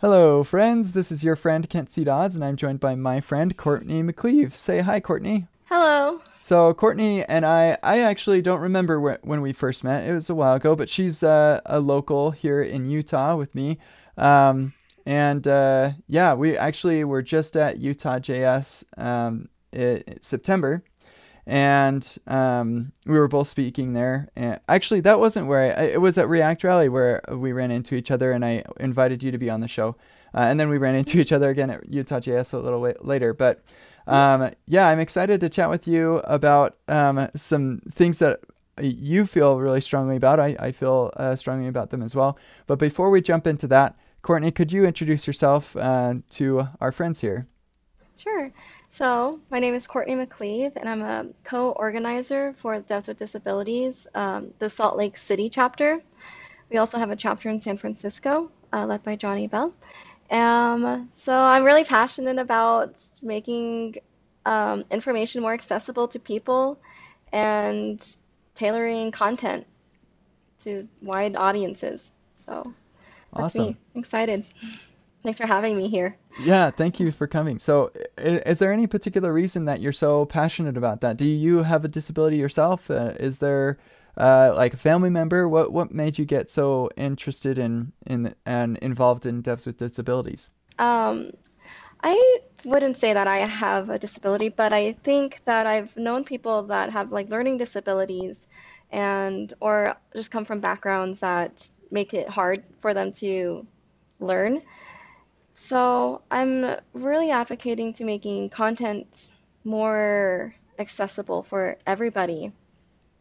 Hello, friends. This is your friend Kent C. Dodds, and I'm joined by my friend Courtney McCleve. Say hi, Courtney. Hello. So Courtney and I, I actually don't remember wh- when we first met. It was a while ago, but she's uh, a local here in Utah with me. Um, and uh, yeah, we actually were just at Utah JS um, it, September, and um, we were both speaking there. And actually, that wasn't where I, it was at React Rally where we ran into each other, and I invited you to be on the show. Uh, and then we ran into each other again at Utah JS a little later. But um, yeah, I'm excited to chat with you about um, some things that you feel really strongly about. I, I feel uh, strongly about them as well. But before we jump into that, Courtney, could you introduce yourself uh, to our friends here? Sure. So, my name is Courtney McCleve, and I'm a co organizer for Devs with Disabilities, um, the Salt Lake City chapter. We also have a chapter in San Francisco, uh, led by Johnny Bell. Um, so, I'm really passionate about making um, information more accessible to people and tailoring content to wide audiences. So, that's Awesome. me. Excited. Thanks for having me here. Yeah, thank you for coming. So, is, is there any particular reason that you're so passionate about that? Do you have a disability yourself? Uh, is there uh, like a family member? What what made you get so interested in in and involved in devs with disabilities? Um, I wouldn't say that I have a disability, but I think that I've known people that have like learning disabilities and or just come from backgrounds that make it hard for them to learn. So I'm really advocating to making content more accessible for everybody.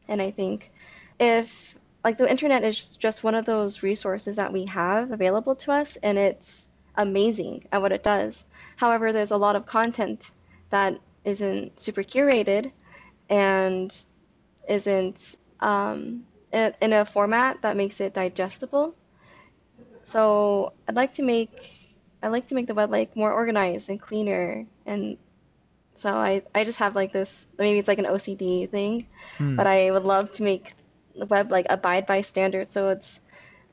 And I think if like the internet is just one of those resources that we have available to us and it's amazing at what it does. However, there's a lot of content that isn't super curated and isn't um, in, in a format that makes it digestible. So I'd like to make I like to make the web like more organized and cleaner and so I, I just have like this maybe it's like an OCD thing, Hmm. but I would love to make the web like abide by standards so it's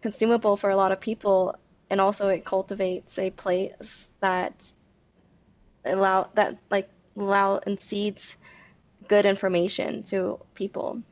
consumable for a lot of people and also it cultivates a place that allow that like allow and seeds good information to people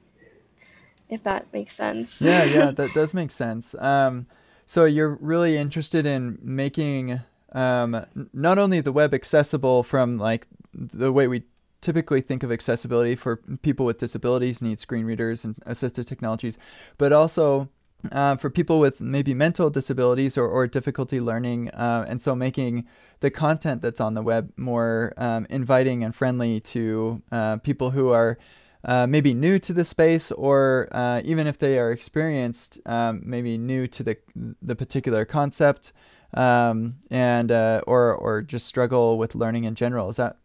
if that makes sense. Yeah, yeah, that does make sense. Um, so you're really interested in making um, not only the web accessible from like the way we typically think of accessibility for people with disabilities, need screen readers and assistive technologies, but also uh, for people with maybe mental disabilities or, or difficulty learning, uh, and so making the content that's on the web more um, inviting and friendly to uh, people who are uh, maybe new to the space, or uh, even if they are experienced, um, maybe new to the the particular concept, um, and uh, or or just struggle with learning in general. Is that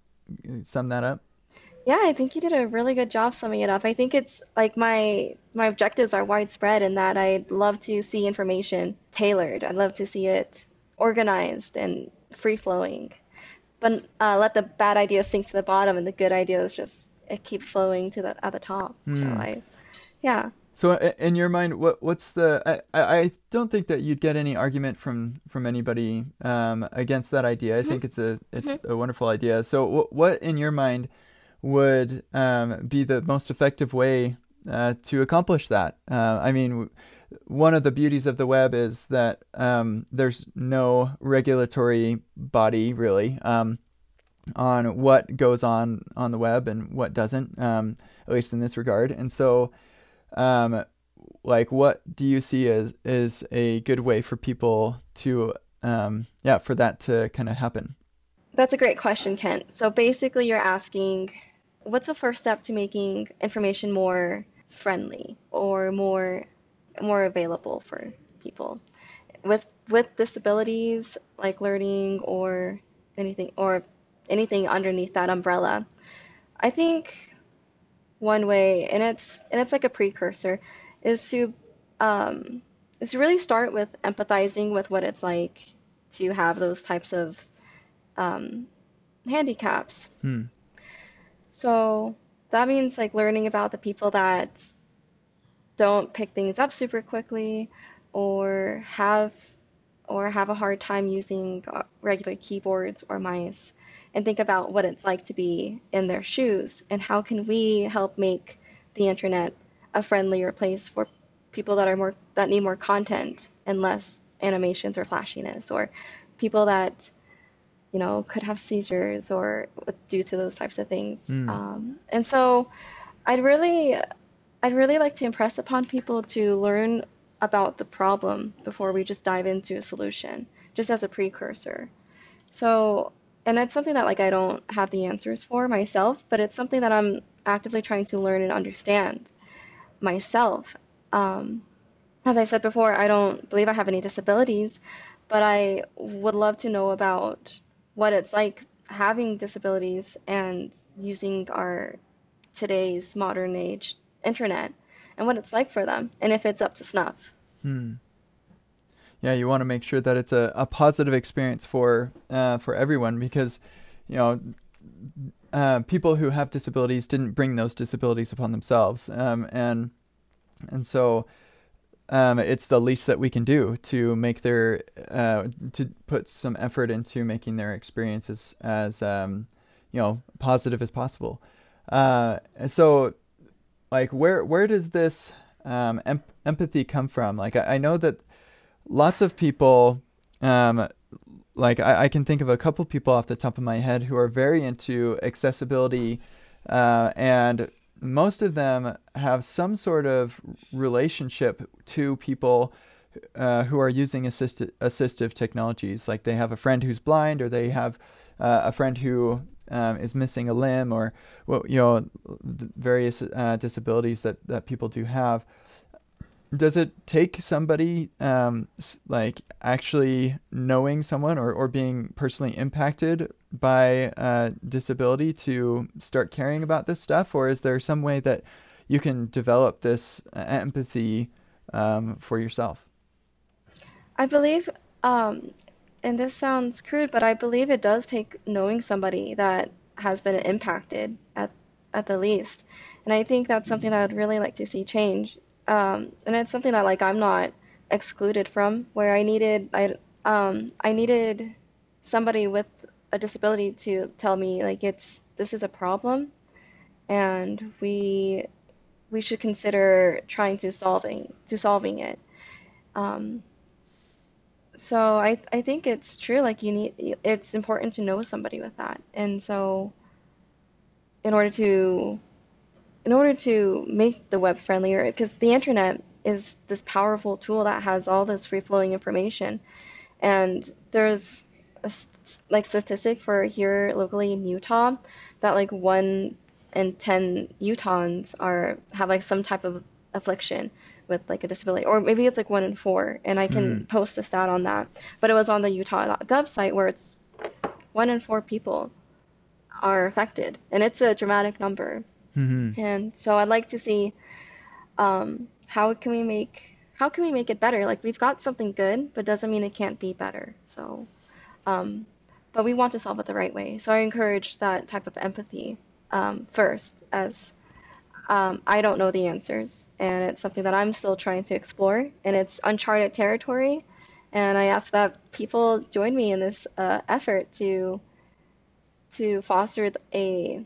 sum that up? Yeah, I think you did a really good job summing it up. I think it's like my my objectives are widespread in that I'd love to see information tailored. I'd love to see it organized and free flowing, but uh, let the bad ideas sink to the bottom and the good ideas just uh, keep flowing to the at the top. So Hmm. I, yeah. So in your mind, what what's the? I, I I don't think that you'd get any argument from from anybody um, against that idea. I think it's a it's a wonderful idea. So what what in your mind would um, be the most effective way uh, to accomplish that? Uh, I mean, one of the beauties of the web is that um, there's no regulatory body really um, on what goes on on the web and what doesn't, um, at least in this regard. And so um, like what do you see as is a good way for people to um, yeah for that to kind of happen That's a great question, Kent. So basically, you're asking, what's the first step to making information more friendly or more more available for people with with disabilities, like learning or anything or anything underneath that umbrella? I think one way, and it's and it's like a precursor, is to um, is to really start with empathizing with what it's like to have those types of um, handicaps. hmm So that means like learning about the people that don't pick things up super quickly or have or have a hard time using uh, regular keyboards or mice and think about what it's like to be in their shoes and how can we help make the internet a friendlier place for people that are more that need more content and less animations or flashiness or people that you know could have seizures or due to those types of things Mm. um, and so i'd really i'd really like to impress upon people to learn about the problem before we just dive into a solution just as a precursor so and it's something that like i don't have the answers for myself but it's something that i'm actively trying to learn and understand myself um, as I said before, I don't believe I have any disabilities, but I would love to know about what it's like having disabilities and using our today's modern age internet and what it's like for them and if it's up to snuff. Hmm. Yeah, you want to make sure that it's a, a positive experience for uh, for everyone because, you know, uh, people who have disabilities didn't bring those disabilities upon themselves, um, and and so um, it's the least that we can do to make their uh, to put some effort into making their experiences as um, you know positive as possible. Uh, so, like, where where does this um, em- empathy come from? Like, I, I know that lots of people, um, like, I, I can think of a couple people off the top of my head who are very into accessibility, uh, and most of them have some sort of relationship to people uh, who are using assist- assistive technologies. Like, they have a friend who's blind, or they have uh, a friend who um, is missing a limb, or well, you know, various uh, disabilities that that people do have does it take somebody um, like actually knowing someone or, or being personally impacted by uh, disability to start caring about this stuff or is there some way that you can develop this empathy um, for yourself I believe, um, and this sounds crude, but I believe it does take knowing somebody that has been impacted at at the least. And I think that's something that I'd really like to see change. Um, and it's something that like I'm not excluded from, where I needed I um I needed somebody with a disability to tell me like it's this is a problem and we we should consider trying to solving to solving it. Um, so I I think it's true. Like you need it's important to know somebody with that. And so in order to in order to make the web friendlier, because the internet is this powerful tool that has all this free flowing information, and there's a like statistic for here locally in Utah that like one in ten Utahns are have like some type of affliction with like a disability, or maybe it's like one in four, and I can Mm. post a stat on that. But it was on the Utah.gov site where it's one in four people are affected, and it's a dramatic number. Mm-hmm. And so I'd like to see um, how can we make how can we make it better? Like we've got something good, but doesn't mean it can't be better. So, um, but we want to solve it the right way. So I encourage that type of empathy um, first, as um, I don't know the answers, and it's something that I'm still trying to explore, and it's uncharted territory. And I ask that people join me in this uh, effort to to foster a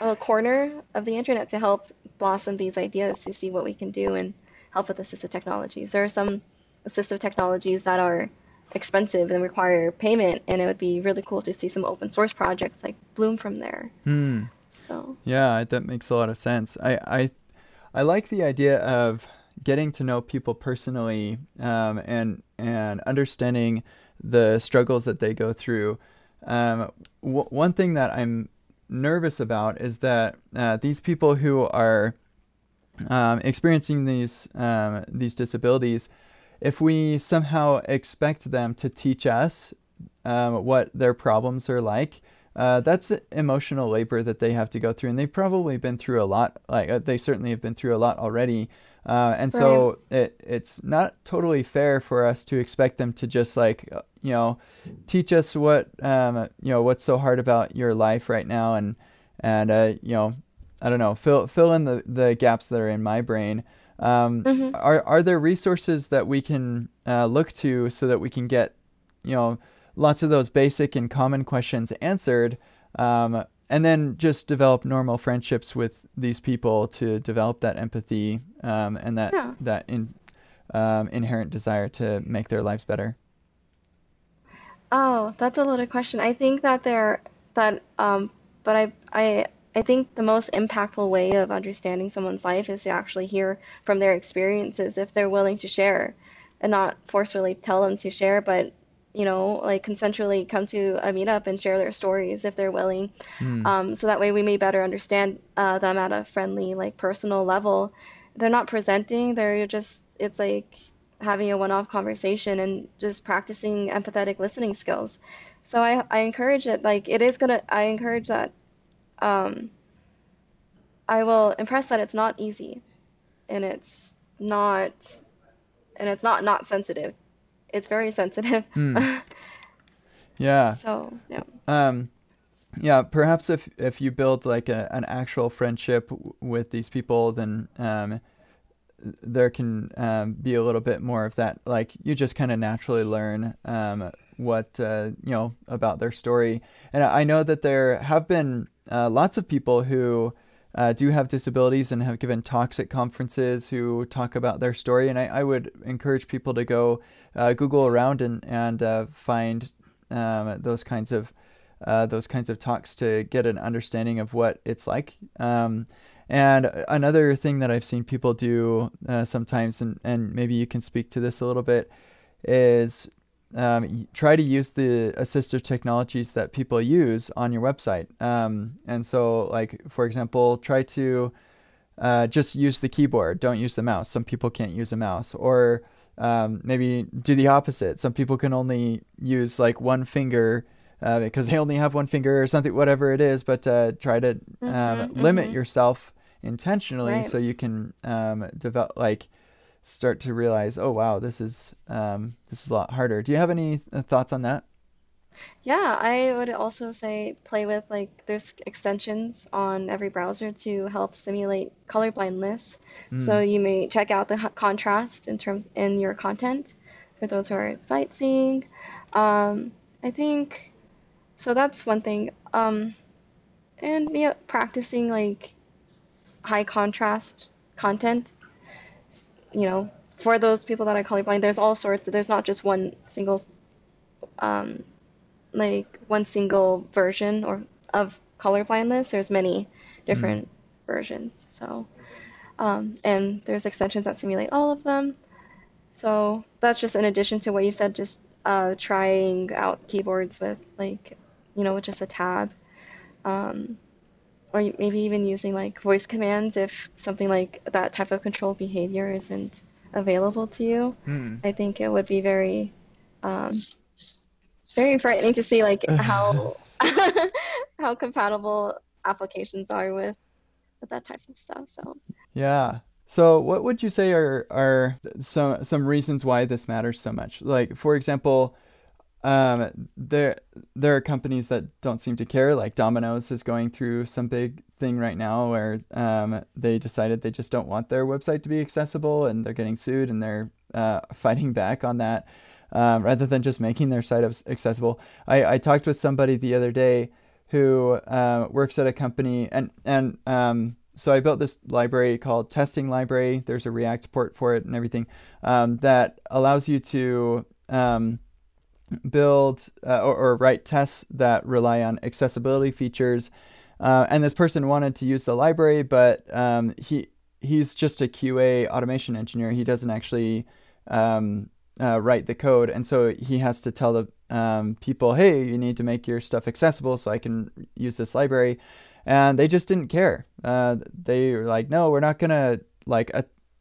a corner of the internet to help blossom these ideas to see what we can do and help with assistive technologies. There are some assistive technologies that are expensive and require payment, and it would be really cool to see some open source projects like bloom from there. Hmm. So, Yeah, that makes a lot of sense. I, I, I like the idea of getting to know people personally um, and and understanding the struggles that they go through. Um, w- one thing that I'm nervous about is that uh, these people who are um, experiencing these um, these disabilities, if we somehow expect them to teach us um, what their problems are like, uh, that's emotional labor that they have to go through, and they've probably been through a lot. Like uh, they certainly have been through a lot already, uh, and so it it's not totally fair for us to expect them to just like you know teach us what um, you know what's so hard about your life right now, and and uh, you know I don't know fill fill in the the gaps that are in my brain. Um, Mhm. Are are there resources that we can uh, look to so that we can get, you know, lots of those basic and common questions answered, um, and then just develop normal friendships with these people to develop that empathy um, and that Yeah. that in, um, inherent desire to make their lives better. Oh, that's a loaded question. I think that there that um but I I I think the most impactful way of understanding someone's life is to actually hear from their experiences if they're willing to share and not forcefully tell them to share, but you know, like consensually come to a meetup and share their stories if they're willing. Hmm. Um, so that way we may better understand uh, them at a friendly, like personal level. They're not presenting, they're just, it's like having a one-off conversation and just practicing empathetic listening skills. So I, I encourage it, like it is gonna, I encourage that um, I will impress that it's not easy and it's not, and it's not not sensitive. It's very sensitive. Hmm. Yeah. So, yeah. Um, yeah, perhaps if if you build like a, an actual friendship w- with these people, then um, there can um, be a little bit more of that. Like you just kind of naturally learn um, what uh, you know about their story. And I know that there have been uh, lots of people who uh, do have disabilities and have given talks at conferences who talk about their story. And I, I would encourage people to go uh, Google around and and uh, find um, those kinds of uh, those kinds of talks to get an understanding of what it's like. And another thing that I've seen people do uh, sometimes, and, and maybe you can speak to this a little bit, is um, try to use the assistive technologies that people use on your website. Um, and so, like for example, try to uh, just use the keyboard. Don't use the mouse. Some people can't use a mouse, or um, maybe do the opposite. Some people can only use like one finger uh, because they only have one finger or something, whatever it is. But uh, try to um, Mhm, limit mhm. yourself intentionally Right. so you can um, develop like start to realize, oh wow, this is um, this is a lot harder. Do you have any uh, thoughts on that? Yeah, I would also say play with like there's extensions on every browser to help simulate color blindness. So Mm, you may check out the h- contrast in terms in your content for those who are sightseeing. Um, I think so that's one thing. Um, and yeah, practicing like high contrast content, you know, for those people that are colorblind, there's all sorts. There's not just one single um, like one single version or of color blindness. There's many mm, different versions. So, um, and there's extensions that simulate all of them. So that's just in addition to what you said, just uh, trying out keyboards with like, you know, with just a tab, um, or maybe even using like voice commands if something like that type of control behavior isn't available to you. mm. I think it would be very um, very frightening to see like how how compatible applications are with with that type of stuff. So Yeah. So, what would you say are are some some reasons why this matters so much? Like, for example, um, there there are companies that don't seem to care. Like Domino's is going through some big thing right now where um, they decided they just don't want their website to be accessible, and they're getting sued, and they're uh, fighting back on that um, rather than just making their site accessible. I, I talked with somebody the other day who uh, works at a company, and and um, so I built this library called Testing Library. There's a React port for it and everything um, that allows you to um, build uh, or, or write tests that rely on accessibility features. Uh, and this person wanted to use the library, but um, he he's just a QA automation engineer. He doesn't actually um, uh, write the code, and so he has to tell the um, people, "Hey, you need to make your stuff accessible so I can use this library." And they just didn't care. Uh, they were like, "No, we're not gonna like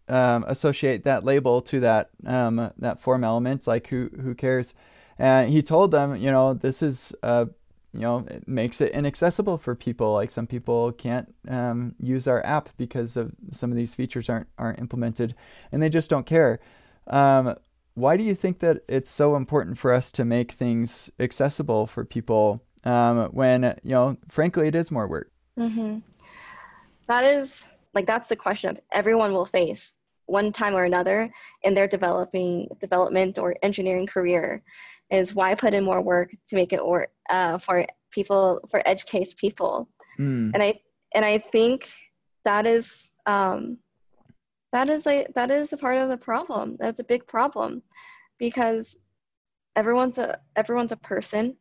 um, associate that label to that um, that form element. Like, who who cares?" And he told them, you know, this is uh, you know, it makes it inaccessible for people. Like some people can't um, use our app because of some of these features aren't aren't implemented, and they just don't care. Um, why do you think that it's so important for us to make things accessible for people um, when you know, frankly, it is more work? hmm that is like that's the question everyone will face one time or another in their developing development or engineering career is why put in more work to make it work uh, for people for edge case people. Mm. and i and i think that is um, that is a that is a part of the problem. That's a big problem because everyone's a everyone's a person.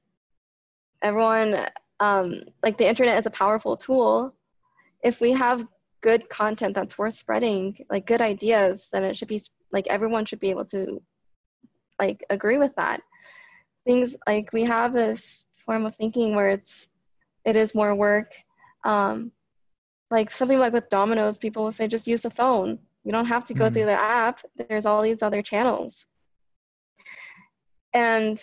Everyone um, like the internet is a powerful tool. If we have good content that's worth spreading like good ideas then it should be like everyone should be able to like agree with that things like we have this form of thinking where it's it is more work. Um, like something like with domino's people will say just use the phone. You don't have to go mm through the app. There's all these other channels. And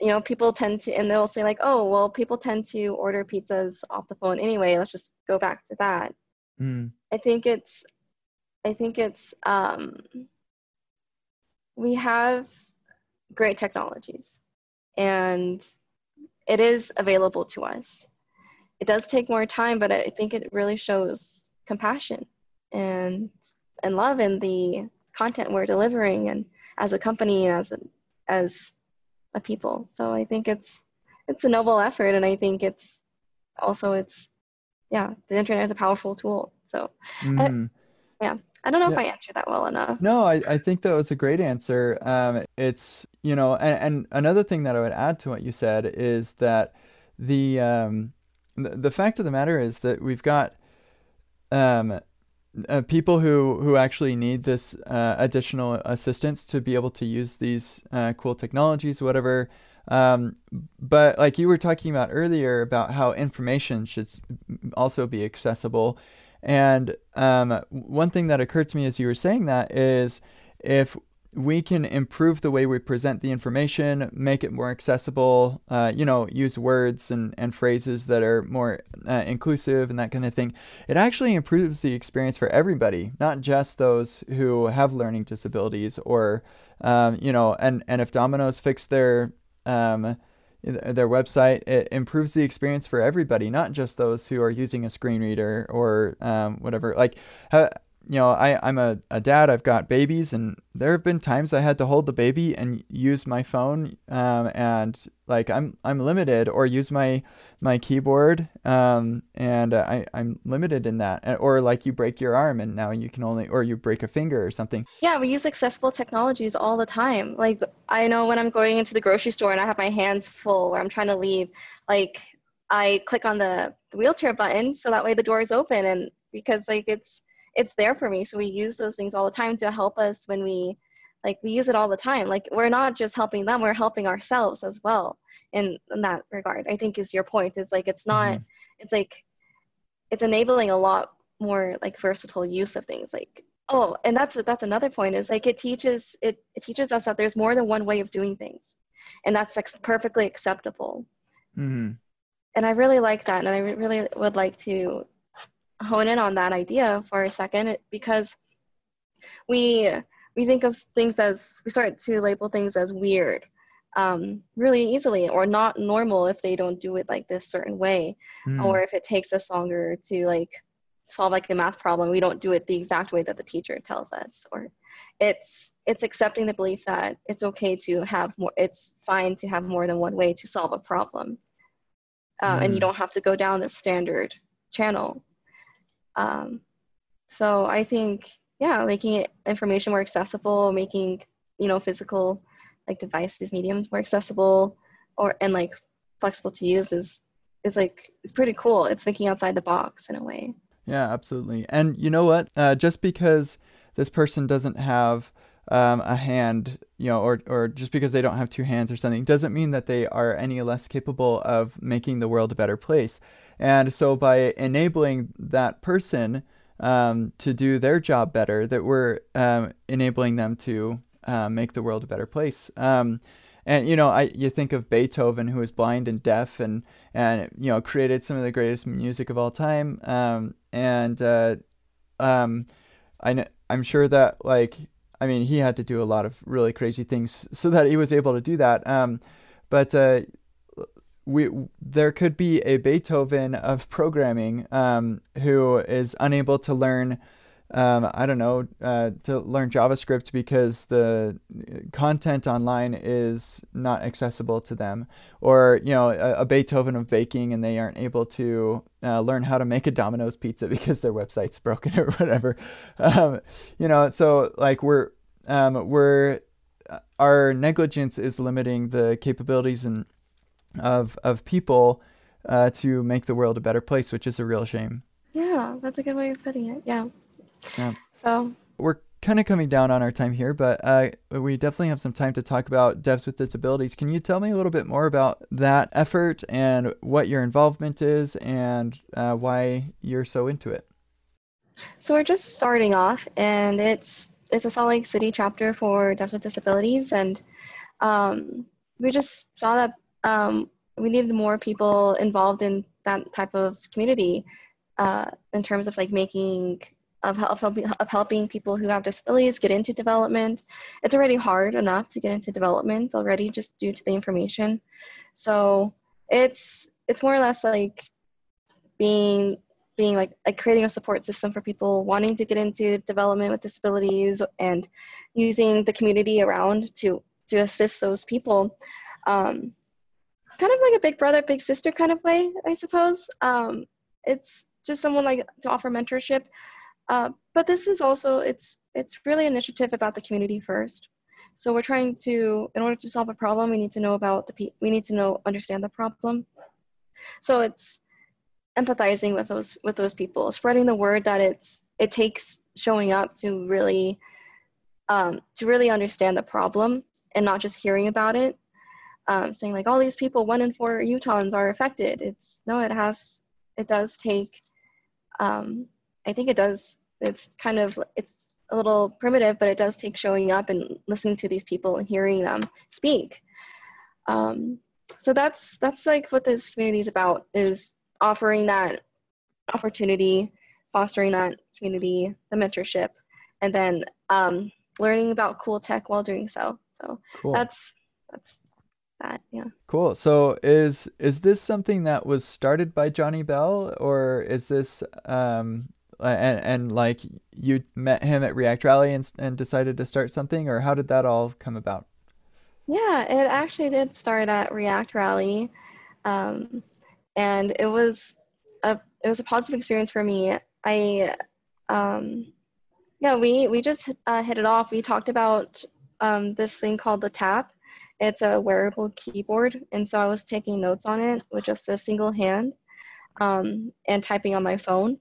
you know people tend to and they'll say like oh well people tend to order pizzas off the phone anyway. Let's just go back to that. Mm. i think it's i think it's um we have great technologies and it is available to us it does take more time but i think it really shows compassion and and love in the content we're delivering and as a company and as a, as a people. So I think it's it's a noble effort, and I think it's also it's yeah, the internet is a powerful tool. So mm. I, yeah, I don't know yeah. if I answered that well enough. No, I, I think that was a great answer. Um, it's you know, and, and another thing that I would add to what you said is that the um, the, the fact of the matter is that we've got um uh, people who who actually need this uh, additional assistance to be able to use these uh, cool technologies, whatever. Um, but like you were talking about earlier about how information should also be accessible, and um, one thing that occurred to me as you were saying that is if we can improve the way we present the information, make it more accessible, uh, you know, use words and, and phrases that are more uh, inclusive and that kind of thing. It actually improves the experience for everybody, not just those who have learning disabilities or, um, you know, and, and if Domino's fix their, um, their website, it improves the experience for everybody, not just those who are using a screen reader or um, whatever. Like, you know, I, I'm a, a dad, I've got babies, and there have been times I had to hold the baby and use my phone, um, and like I'm I'm limited, or use my my keyboard, um, and I I'm limited in that, or like you break your arm and now you can only, or you break a finger or something. Yeah, we use accessible technologies all the time. Like I know when I'm going into the grocery store and I have my hands full, or I'm trying to leave, like I click on the wheelchair button so that way the door is open, and because like it's it's there for me. So we use those things all the time to help us when we like we use it all the time. Like we're not just helping them, we're helping ourselves as well in, in that regard. I think is your point is like it's not mm-hmm. it's like it's enabling a lot more like versatile use of things like oh and that's that's another point is like it teaches it, it teaches us that there's more than one way of doing things and that's ex- perfectly acceptable mm-hmm. and i really like that and i really would like to hone in on that idea for a second because we we think of things as we start to label things as weird um, really easily or not normal if they don't do it like this certain way mm. or if it takes us longer to like solve like a math problem we don't do it the exact way that the teacher tells us or it's it's accepting the belief that it's okay to have more it's fine to have more than one way to solve a problem uh, mm. and you hmm. don't have to go down the standard channel um, so I think, yeah, making information more accessible, making, you know, physical like devices, mediums more accessible or, and like flexible to use is, is like, it's pretty cool. It's thinking outside the box in a way. Yeah, absolutely. And you know what? Uh, just because this person doesn't have um, a hand, you know, or, or just because they don't have two hands or something, doesn't mean that they are any less capable of making the world a better place. And so by enabling that person um, to do their job better, that we're um, enabling them to uh, make the world a better place. Um, and you know, I you think of Beethoven, who was blind and deaf, and and you know created some of the greatest music of all time. Um, and uh, um, I I'm sure that like I mean he had to do a lot of really crazy things so that he was able to do that. Um, but uh, we there could be a Beethoven of programming um, who is unable to learn um, I don't know, uh, to learn JavaScript because the content online is not accessible to them, or you know, a, a Beethoven of baking, and they aren't able to uh, learn how to make a Domino's pizza because their website's broken or whatever. Um, you know, so like we're um, we're uh, our negligence is limiting the capabilities and of of people uh, to make the world a better place, which is a real shame. Yeah, that's a good way of putting it. Yeah. Yeah. So we're kind of coming down on our time here, but uh, we definitely have some time to talk about devs with disabilities. Can you tell me a little bit more about that effort and what your involvement is and uh, why you're so into it? So we're just starting off, and it's it's a Salt Lake City chapter for devs with disabilities, and um, we just saw that um, we needed more people involved in that type of community uh, in terms of like making of, helping, of helping people who have disabilities get into development. It's already hard enough to get into development already just due to the information. So it's it's more or less like being being like like creating a support system for people wanting to get into development with disabilities and using the community around to to assist those people. Um, kind of like a big brother, big sister kind of way, I suppose. Um, it's just someone like to offer mentorship uh, but this is also it's it's really initiative about the community first. So we're trying to, in order to solve a problem, we need to know about the we need to know understand the problem. So it's empathizing with those with those people, spreading the word that it's it takes showing up to really um, to really understand the problem and not just hearing about it. Um, saying like all these people, one in four Utahns are affected. It's no, it has it does take um, I think it does. It's kind of it's a little primitive, but it does take showing up and listening to these people and hearing them speak. Um, so that's that's like what this community is about: is offering that opportunity, fostering that community, the mentorship, and then um, learning about cool tech while doing so. So cool. that's that's that. Yeah. Cool. So is is this something that was started by Johnny Bell, or is this um, and and like you met him at React Rally and and decided to start something, or how did that all come about? Yeah, it actually did start at React Rally, um, and it was a it was a positive experience for me. I um, yeah, we we just uh, hit it off. We talked about um, this thing called the Tap. It's a wearable keyboard, and so I was taking notes on it with just a single hand um, and typing on my phone.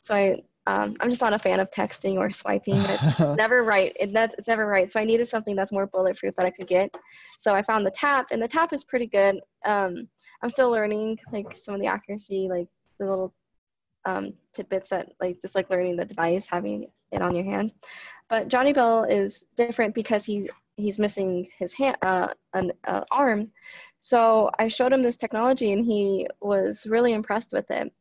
So I, um, I'm just not a fan of texting or swiping. It's, never right. It, it's never right. So I needed something that's more bulletproof that I could get. So I found the tap, and the tap is pretty good. Um, I'm still learning like some of the accuracy, like the little um, tidbits that like just like learning the device, having it on your hand. But Johnny Bell is different because he he's missing his hand, uh, an uh, arm. So I showed him this technology, and he was really impressed with it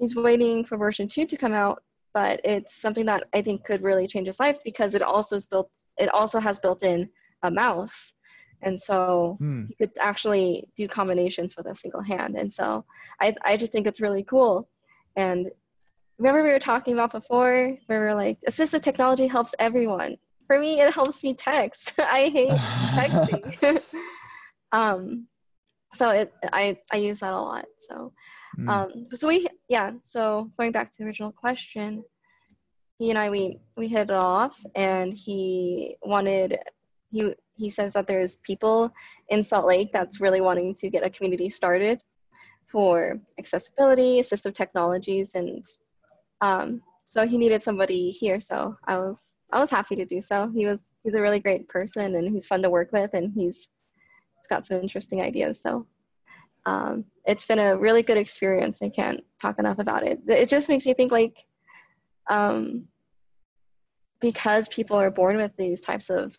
he's waiting for version two to come out, but it's something that I think could really change his life because it also is built. It also has built-in a mouse, and so hmm. he could actually do combinations with a single hand. And so I I just think it's really cool. And remember we were talking about before where we are like assistive technology helps everyone. For me, it helps me text. I hate texting. um, so it I I use that a lot. So Mm. Um, so we, yeah. So going back to the original question, he and I we we hit it off, and he wanted he he says that there's people in Salt Lake that's really wanting to get a community started for accessibility, assistive technologies, and um, so he needed somebody here. So I was I was happy to do so. He was he's a really great person, and he's fun to work with, and he's he's got some interesting ideas. So um, it's been a really good experience. I can't talk enough about it. It just makes me think like, um, because people are born with these types of,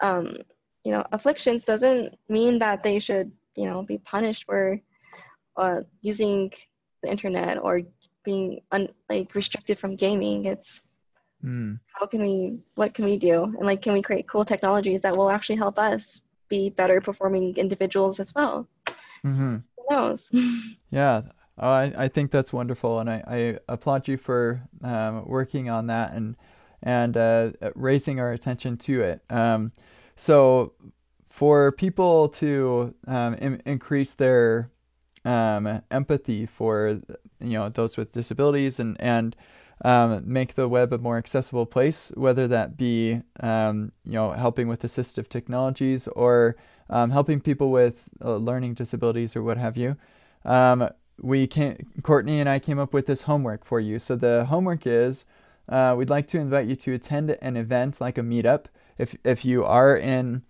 um, you know, afflictions doesn't mean that they should, you know, be punished for uh, using the internet or being un- like restricted from gaming. It's mm. how can we, what can we do, and like, can we create cool technologies that will actually help us be better performing individuals as well? Mm-hmm. Who knows? yeah, Oh, I, I think that's wonderful, and I, I applaud you for um, working on that and and uh, raising our attention to it. Um, so, for people to um, in- increase their um, empathy for you know those with disabilities and and um, make the web a more accessible place, whether that be um, you know helping with assistive technologies or um, helping people with uh, learning disabilities or what have you. Um, we can Courtney and I came up with this homework for you. So the homework is uh, we'd like to invite you to attend an event like a meetup. If if you are in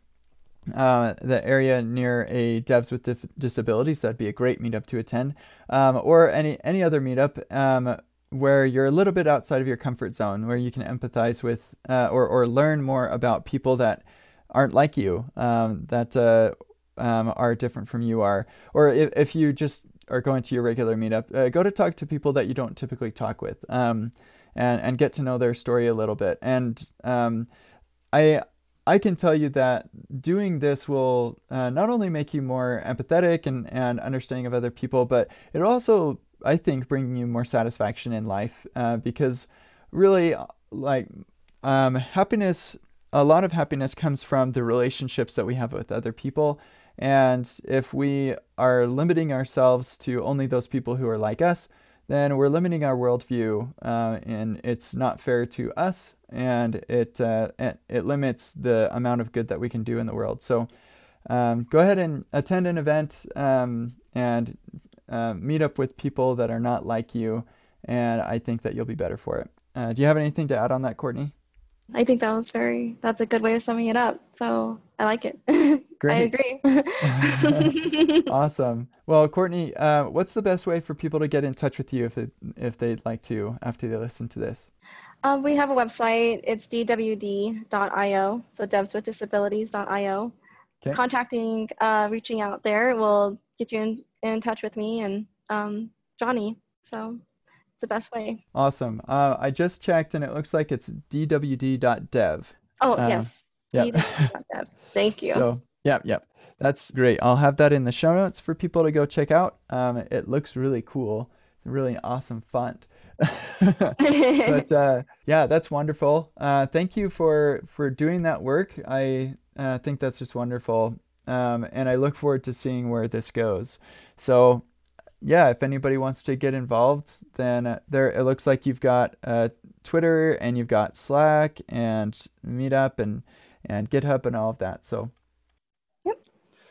uh, the area near a devs with dif- disabilities, that'd be a great meetup to attend, um, or any any other meetup um, where you're a little bit outside of your comfort zone, where you can empathize with uh, or or learn more about people that aren't like you, um, that uh, um, are different from you are, or if, if you just are going to your regular meetup, uh, go to talk to people that you don't typically talk with, um, and and get to know their story a little bit. And um, I I can tell you that doing this will uh, not only make you more empathetic and, and understanding of other people, but it also, I think, bring you more satisfaction in life uh, because really, like, um, happiness, a lot of happiness comes from the relationships that we have with other people. And if we are limiting ourselves to only those people who are like us, then we're limiting our worldview, uh, and it's not fair to us, and it, uh, it limits the amount of good that we can do in the world. So um, go ahead and attend an event um, and uh, meet up with people that are not like you, and I think that you'll be better for it. Uh, do you have anything to add on that, Courtney? I think that was very, that's a good way of summing it up. So I like it. Great. I agree. awesome. Well, Courtney, uh, what's the best way for people to get in touch with you if, it, if they'd like to after they listen to this? Um, we have a website. It's dwd.io, so devswithdisabilities.io. Okay. Contacting, uh, reaching out there will get you in, in touch with me and um, Johnny. So it's the best way. Awesome. Uh, I just checked and it looks like it's dwd.dev. Oh, uh, yes. Yeah. dwd.dev. Thank you. So, yeah, yeah. That's great. I'll have that in the show notes for people to go check out. Um, it looks really cool. Really awesome font. but uh, yeah, that's wonderful. Uh, thank you for for doing that work. I uh, think that's just wonderful, um, and I look forward to seeing where this goes. So yeah, if anybody wants to get involved, then uh, there it looks like you've got uh, Twitter and you've got Slack and Meetup and and GitHub and all of that. So, yep,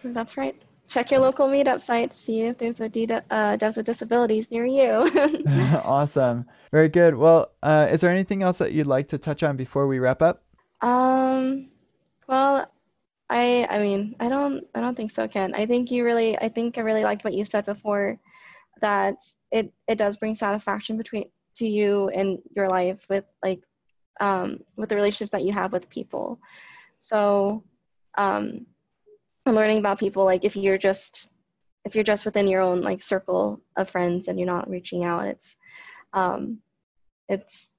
that's right. Check your local meetup sites. See if there's a D- uh, devs with disabilities near you. awesome, very good. Well, uh, is there anything else that you'd like to touch on before we wrap up? Um, well, I I mean I don't I don't think so, Ken. I think you really I think I really liked what you said before that it it does bring satisfaction between to you and your life with like um, with the relationships that you have with people. So um, learning about people like if you're just if you're just within your own like circle of friends and you're not reaching out, it's um, it's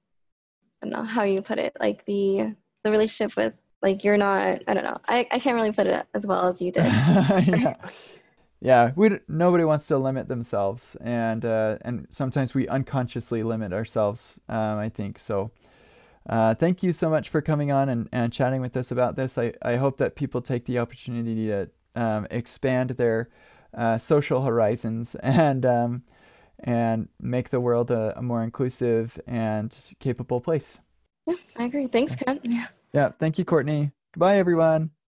I don't know how you put it like the the relationship with like you're not I don't know I, I can't really put it as well as you did. yeah yeah, we nobody wants to limit themselves, and uh, and sometimes we unconsciously limit ourselves. Um, I think so. Uh, thank you so much for coming on and, and chatting with us about this. I, I hope that people take the opportunity to um, expand their uh, social horizons and um, and make the world a, a, more inclusive and capable place. Yeah, I agree. Thanks, Ken. Yeah. Yeah. Thank you, Courtney. Goodbye, everyone.